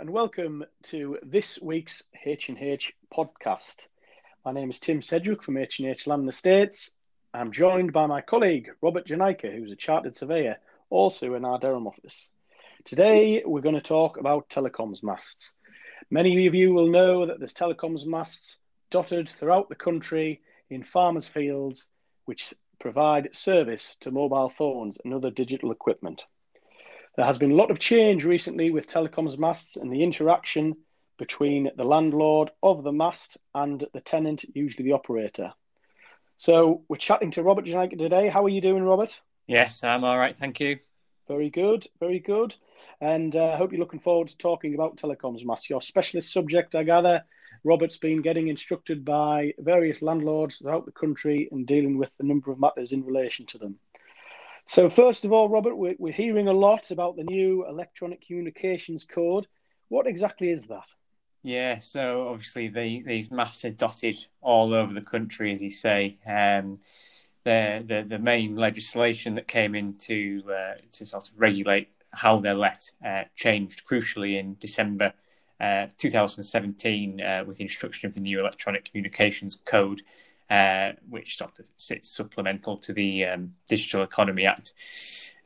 and welcome to this week's H&H podcast. My name is Tim Sedgwick from H&H Land and Estates. I'm joined by my colleague Robert Janaika, who's a chartered surveyor, also in our Durham office. Today we're going to talk about telecoms masts. Many of you will know that there's telecoms masts dotted throughout the country in farmers' fields, which provide service to mobile phones and other digital equipment. There has been a lot of change recently with telecoms masts and the interaction between the landlord of the mast and the tenant, usually the operator. So we're chatting to Robert Janaika today. How are you doing, Robert? Yes, I'm all right. Thank you. Very good. Very good. And I uh, hope you're looking forward to talking about telecoms masts. Your specialist subject, I gather. Robert's been getting instructed by various landlords throughout the country and dealing with a number of matters in relation to them. So, first of all, Robert, we're, we're hearing a lot about the new electronic communications code. What exactly is that? Yeah, so obviously the, these masts are dotted all over the country, as you say. Um, the, the the main legislation that came in to uh, to sort of regulate how they're let uh, changed crucially in December uh, 2017 uh, with the introduction of the new Electronic Communications Code, uh, which sort of sits supplemental to the um, Digital Economy Act.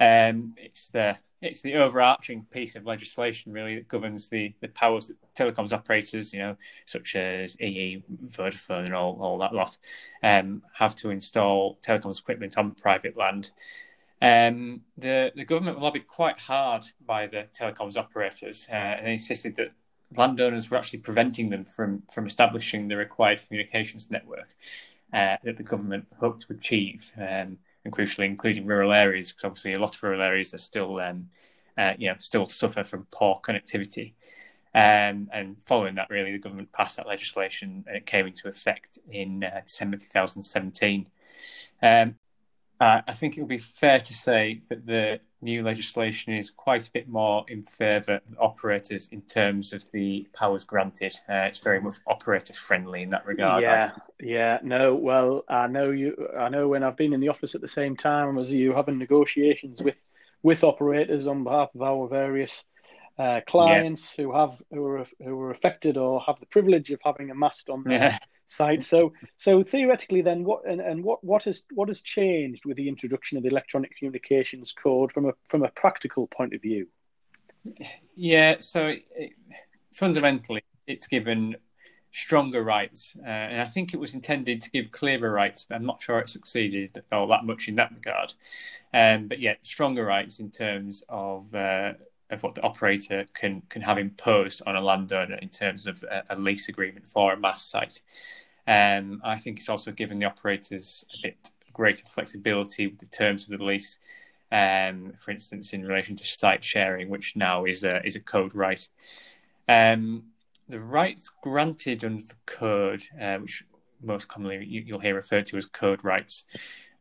Um, it's the it's the overarching piece of legislation really that governs the, the powers that telecoms operators, you know, such as EE, Vodafone, and all, all that lot, um, have to install telecoms equipment on private land. Um, the the government lobbied quite hard by the telecoms operators, uh, and they insisted that landowners were actually preventing them from from establishing the required communications network uh, that the government hoped to achieve, um, and crucially, including rural areas, because obviously a lot of rural areas are still, um, uh, you know, still suffer from poor connectivity. Um, and following that, really, the government passed that legislation, and it came into effect in uh, December 2017. Um, I think it would be fair to say that the new legislation is quite a bit more in favour of operators in terms of the powers granted. Uh, it's very much operator friendly in that regard. Yeah, yeah. No, well, I know you. I know when I've been in the office at the same time as you, having negotiations with with operators on behalf of our various uh, clients yeah. who have who are who are affected or have the privilege of having a mast on their yeah. site. So so theoretically, then what and, and what what has what has changed with the introduction of the electronic communications code from a from a practical point of view? Yeah. So it, fundamentally, it's given stronger rights, uh, and I think it was intended to give clearer rights, but I'm not sure it succeeded all that much in that regard. Um, but yeah, stronger rights in terms of. Uh, of what the operator can can have imposed on a landowner in terms of a, a lease agreement for a mass site. Um, I think it's also given the operators a bit greater flexibility with the terms of the lease. Um, for instance, in relation to site sharing, which now is a is a code right. Um, the rights granted under the code, uh, which most commonly you, will hear referred to as code rights,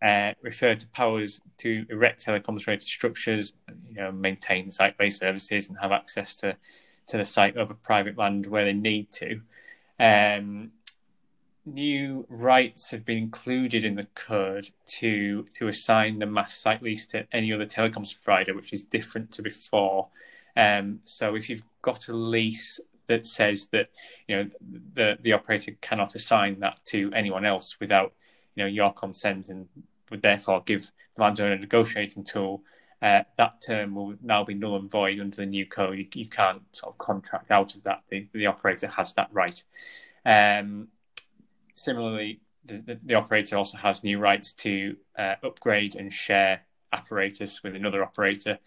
uh, refer to powers to erect telecoms related structures, you know, maintain site-based services, and have access to to the site over private land where they need to. Um, new rights have been included in the code to to assign the mass site lease to any other telecoms provider, which is different to before. Um, so if you've got a lease that says that you know the the operator cannot assign that to anyone else without you know your consent and would therefore give the landowner a negotiating tool. Uh, that term will now be null and void under the new code. You, you can't sort of contract out of that. The, the operator has that right. Um, similarly, the, the, the, operator also has new rights to uh, upgrade and share apparatus with another operator.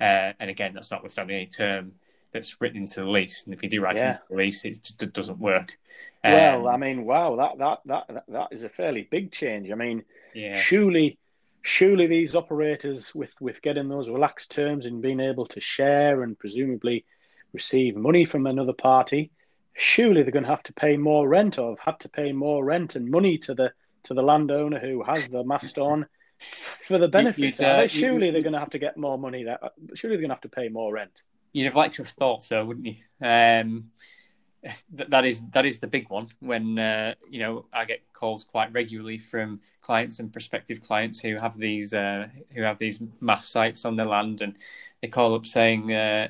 Uh, and again, that's notwithstanding any term that's written into the lease. And if you do write yeah. into the lease, it, it doesn't work. Um, well, I mean, wow, that, that that that is a fairly big change. I mean, yeah. surely surely these operators with with getting those relaxed terms and being able to share and presumably receive money from another party surely they're going to have to pay more rent or have had to pay more rent and money to the to the landowner who has the mast on for the benefit. Uh, surely they're going to have to get more money. That surely they're going to have to pay more rent. You'd have liked to have thought so, wouldn't you? Um, that is that is the big one. When uh, you know, I get calls quite regularly from clients and prospective clients who have these uh, who have these mast sites on their land, and they call up saying, uh,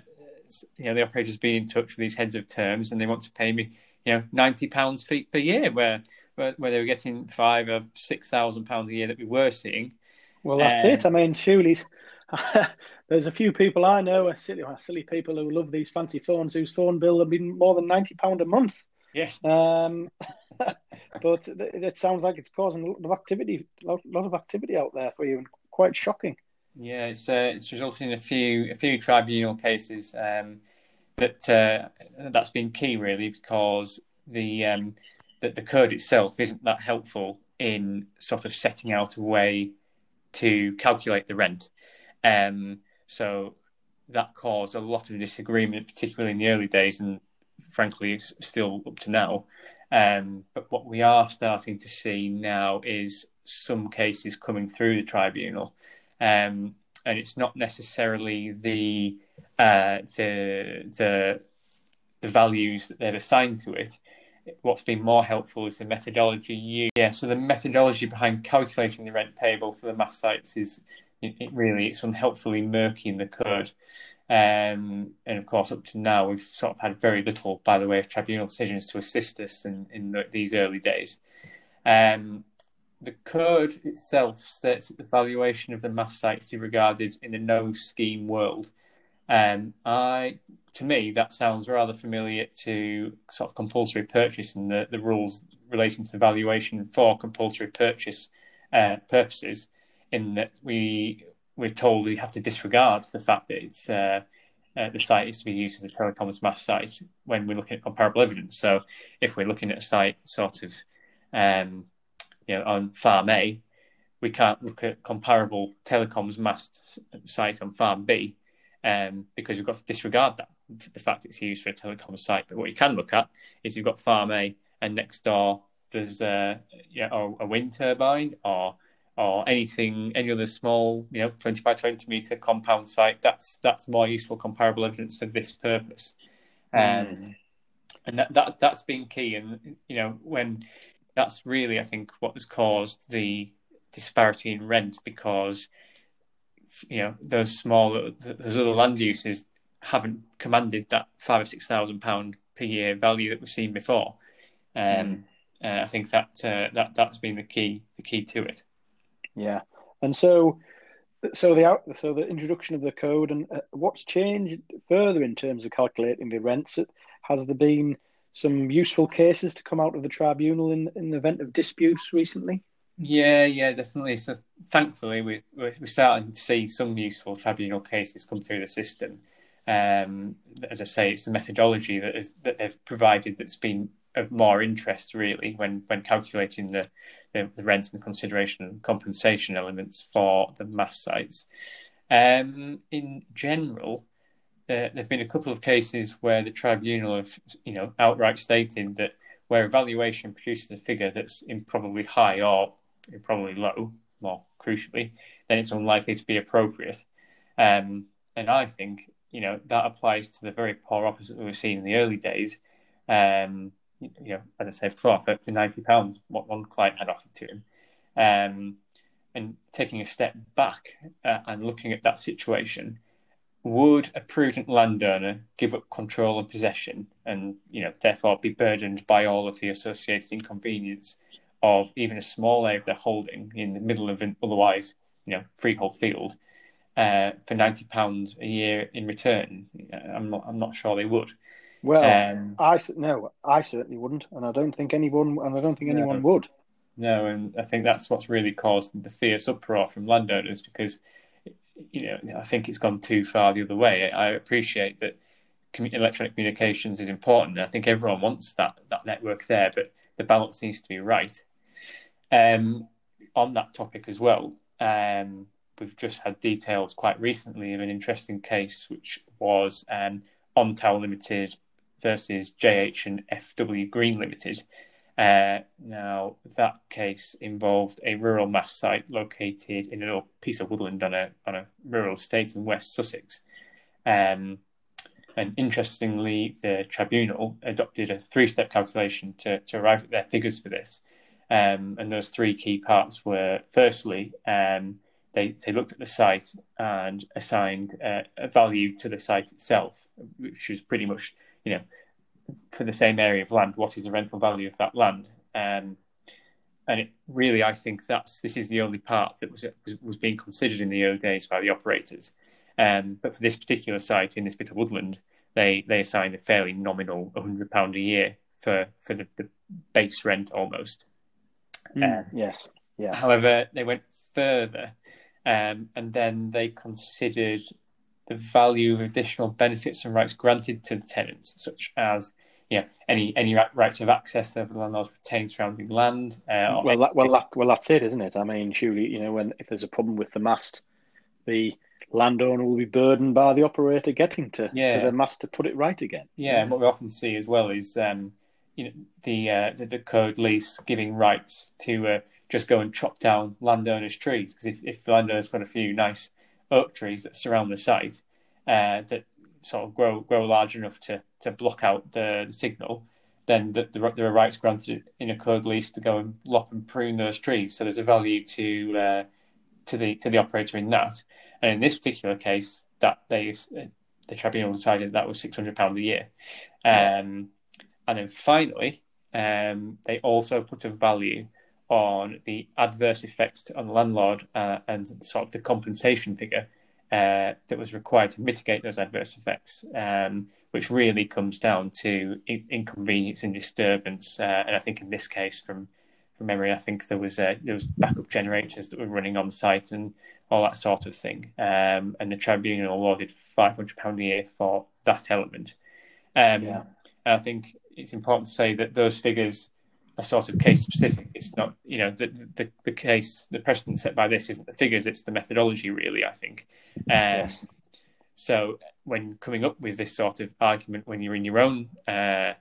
you know the operator's been in touch with these heads of terms and they want to pay me you know ninety pounds feet per year, where where, where they were getting five or six thousand pounds a year that we were seeing. Well, that's it. I mean, surely there's a few people I know, silly, silly people who love these fancy phones, whose phone bill have been more than ninety pound a month. Yes. Um, but it sounds like it's causing a lot of activity, a lot of activity out there for you, and quite shocking. Yeah, it's uh, it's resulted in a few a few tribunal cases um, that uh, that's been key really because the um, that the code itself isn't that helpful in sort of setting out a way to calculate the rent. Um, so that caused a lot of disagreement, particularly in the early days, and frankly, it's still up to now. Um, but what we are starting to see now is some cases coming through the tribunal, um, and it's not necessarily the uh, the the the values that they've assigned to it. What's been more helpful is the methodology. Yeah, so the methodology behind calculating the rent payable for the mass sites is it, really it's unhelpfully murky in the code. Um, and of course, up to now, we've sort of had very little by the way of tribunal decisions to assist us in, in the, these early days. Um, the code itself states that the valuation of the mass sites is regarded in the no scheme world. Um, I, to me, that sounds rather familiar to sort of compulsory purchase and the, the rules relating to the valuation for compulsory purchase uh, purposes. In that we we're told we have to disregard the fact that it's uh, uh, the site is to be used as a telecoms mast site when we're looking at comparable evidence. So if we're looking at a site sort of um, you know on farm A, we can't look at comparable telecoms mast site on farm B um, because we've got to disregard that the fact it's used for a telecom site. But what you can look at is you've got farm A and next door there's a, yeah, a wind turbine or or anything, any other small, you know, 20 by 20 meter compound site, that's that's more useful comparable evidence for this purpose. Um, mm. And that, that, that's been key. And, you know, when that's really, I think, what has caused the disparity in rent because, you know, those small, those other land uses haven't commanded that five or six thousand pound per year value that we've seen before. Um, mm. uh, I think that uh, that that's been the key the key to it. Yeah, and so so the out, so the introduction of the code and uh, what's changed further in terms of calculating the rents. Has there been some useful cases to come out of the tribunal in in the event of disputes recently? Yeah, yeah, definitely. So thankfully, we we're starting to see some useful tribunal cases come through the system. Um, as I say, it's the methodology that is that they've provided that's been of more interest really when when calculating the, the, the rent and the consideration and compensation elements for the mass sites. Um, in general, uh, there have been a couple of cases where the tribunal have you know outright stated that where evaluation produces a figure that's improbably high or improbably low, more crucially, then it's unlikely to be appropriate. Um, and I think you know that applies to the very poor opposite that we've seen in the early days. Um, you know, as I said before, for, for ninety pounds, what one client had offered to him, um, and taking a step back uh, and looking at that situation, would a prudent landowner give up control and possession, and you know, therefore be burdened by all of the associated inconvenience of even a small area of their holding in the middle of an otherwise, you know, freehold field? Uh, for ninety pounds a year in return, I'm not. I'm not sure they would. Well, um, I no, I certainly wouldn't, and I don't think anyone, and I don't think anyone no, would. No, and I think that's what's really caused the fierce uproar from landowners because, you know, I think it's gone too far the other way. I appreciate that electronic communications is important. I think everyone wants that that network there, but the balance needs to be right. Um, on that topic as well, um, we've just had details quite recently of an interesting case, which was um, OnTower Limited versus JH and FW Green Limited. Uh, now, that case involved a rural mass site located in a little piece of woodland on a on a rural estate in West Sussex. Um, and interestingly, the tribunal adopted a three-step calculation to, to arrive at their figures for this. Um, and those three key parts were: firstly, um, they they looked at the site and assigned uh, a value to the site itself, which was pretty much you know for the same area of land, what is the rental value of that land? Um, and it really, I think that's this is the only part that was was, was being considered in the early days by the operators. Um, but for this particular site in this bit of woodland, they they assigned a fairly nominal hundred pound a year for for the, the base rent almost. Mm, um, yes. Yeah. However, they went further, um, and then they considered the value of additional benefits and rights granted to the tenants, such as you know, any any rights of access over the landlord's retained surrounding land. Uh, well, that, well, that, well, that's it, isn't it? I mean, surely, you know, when if there's a problem with the mast, the landowner will be burdened by the operator getting to, yeah. to the mast to put it right again. Yeah, yeah. and what we often see as well is, um, you know, the, uh, the, the code lease giving rights to uh, just go and chop down landowners' trees because if, if the landowner's got a few nice oak trees that surround the site uh, that sort of grow grow large enough to, to block out the, the signal, then the, the, there are rights granted in a code lease to go and lop and prune those trees. So there's a value to uh, to the to the operator in that. And in this particular case, that they the tribunal decided that was six hundred pounds a year. Um, and then finally, um, they also put a value on the adverse effects on the landlord uh, and sort of the compensation figure uh, that was required to mitigate those adverse effects, um, which really comes down to in- inconvenience and disturbance. Uh, and I think in this case, from from memory, I think there was uh, there was backup generators that were running on site and all that sort of thing. Um, and the tribunal awarded five hundred pound a year for that element. Um, yeah. I think it's important to say that those figures a sort of case specific. It's not, you know, the, the, the case, the precedent set by this isn't the figures, it's the methodology, really, I think. Um, yes. So when coming up with this sort of argument, when you're in your own uh,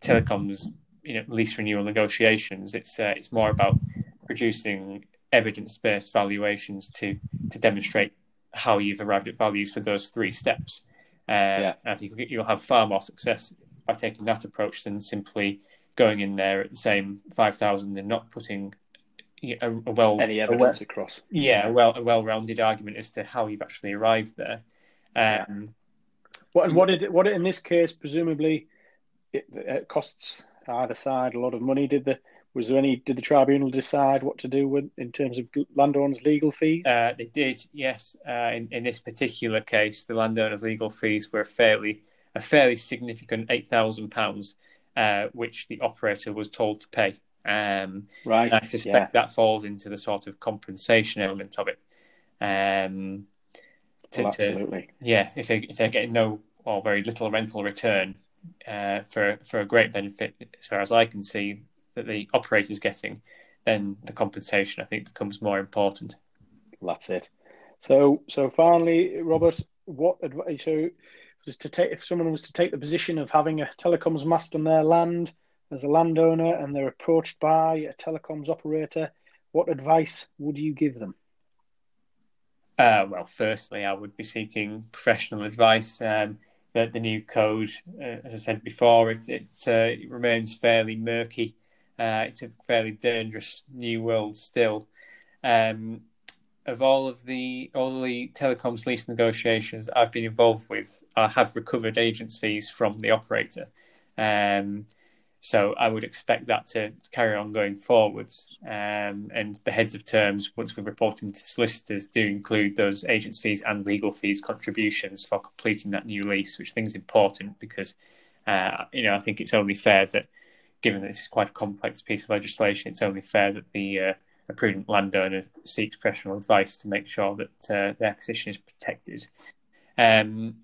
telecoms, you know, lease renewal negotiations, it's uh, it's more about producing evidence-based valuations to to demonstrate how you've arrived at values for those three steps. Uh, yeah. I think you'll have far more success by taking that approach than simply going in there at the same five thousand and not putting a, a well any evidence a, across. Yeah, a well a well-rounded argument as to how you've actually arrived there. Um, what what did what in this case presumably it, it, costs either side a lot of money. Did the was there any did the tribunal decide what to do with in terms of landowners' legal fees? Uh, they did, yes. Uh, in in this particular case, the landowners' legal fees were fairly a fairly significant eight thousand pounds uh, which the operator was told to pay. Um, right. I suspect yeah. that falls into the sort of compensation element of it. Um, to, well, absolutely. To, yeah, if they if they're getting no or very little rental return uh, for for a great benefit, as far as I can see, that the operator is getting, then the compensation I think becomes more important. That's it. So so finally, Robert, what advice? So was to take if someone was to take the position of having a telecoms mast on their land as a landowner and they're approached by a telecoms operator, what advice would you give them? Uh, well, firstly, I would be seeking professional advice. Um, the, the new code, uh, as I said before, it, it, uh, it remains fairly murky. Uh, it's a fairly dangerous new world still. Um, of all of the all the telecoms lease negotiations I've been involved with, I have recovered agents fees from the operator. Um, so I would expect that to carry on going forwards. Um, and the heads of terms, once we're reporting to solicitors, do include those agents fees and legal fees contributions for completing that new lease, which I think is important because, uh, you know, I think it's only fair that, given that this is quite a complex piece of legislation, it's only fair that the uh, a prudent landowner seeks professional advice to make sure that uh, their position is protected. Um,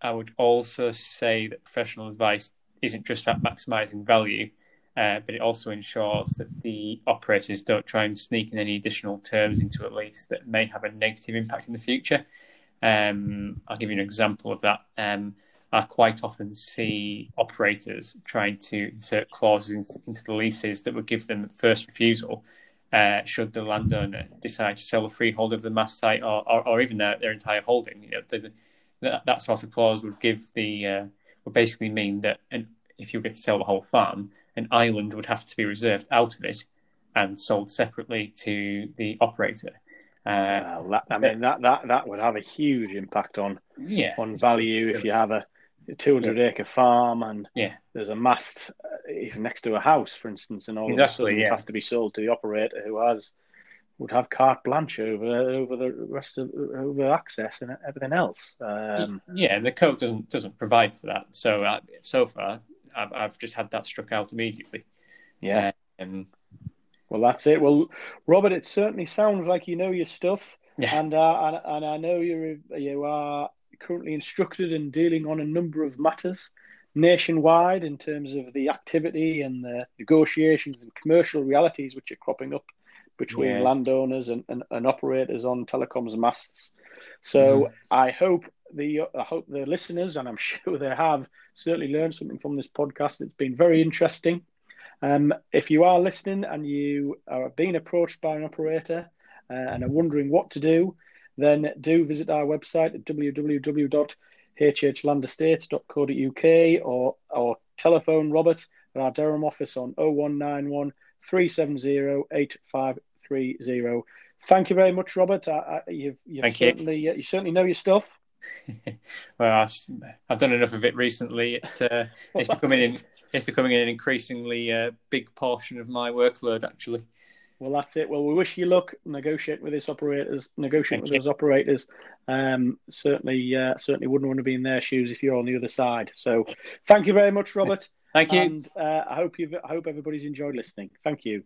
I would also say that professional advice isn't just about maximising value, uh, but it also ensures that the operators don't try and sneak in any additional terms into a lease that may have a negative impact in the future. Um, I'll give you an example of that. Um, I quite often see operators trying to insert clauses into, into the leases that would give them first refusal uh, should the landowner decide to sell the freehold of the mast site or, or, or even their, their entire holding. You know, the, the, that sort of clause would give the uh, would basically mean that an, if you were to sell the whole farm, an island would have to be reserved out of it and sold separately to the operator. Uh, well, that, I mean, that, that, that would have a huge impact on yeah, on value if you have a 200 acre farm and yeah, there's a mast uh, even next to a house, for instance, and all Exactly, of a sudden yeah. it has to be sold to the operator who has would have carte blanche over over the rest of over access and everything else. Um, yeah. And the code doesn't doesn't provide for that. So uh, so far, I've, I've just had that struck out immediately. yeah. Um, Well, that's it. Well, Robert, it certainly sounds like you know your stuff, Yeah. and uh, and, and I know you're you are currently instructed in dealing on a number of matters nationwide in terms of the activity and the negotiations and commercial realities which are cropping up between Yeah. landowners and, and, and operators on telecoms masts. So I hope the I hope the listeners, and I'm sure they have, certainly learned something from this podcast. It's been very interesting. Um, if you are listening and you are being approached by an operator uh, and are wondering what to do, then do visit our website at www.hhlandestates.co.uk or, or telephone Robert at our Durham office on 0191 370 8530. Thank you very much, Robert. I, I, you've, you've Thank you. certainly, uh, you certainly know your stuff. well, I've, I've done enough of it recently. It, uh, it's becoming an, it's becoming an increasingly uh, big portion of my workload. Actually, Well, that's it. Well, we wish you luck. Negotiate with these operators. Negotiate Thank with you. those operators. Um, certainly, uh, certainly wouldn't want to be in their shoes if you're on the other side. So, thank you very much, Robert. thank you. And uh, I hope you. I hope everybody's enjoyed listening. Thank you.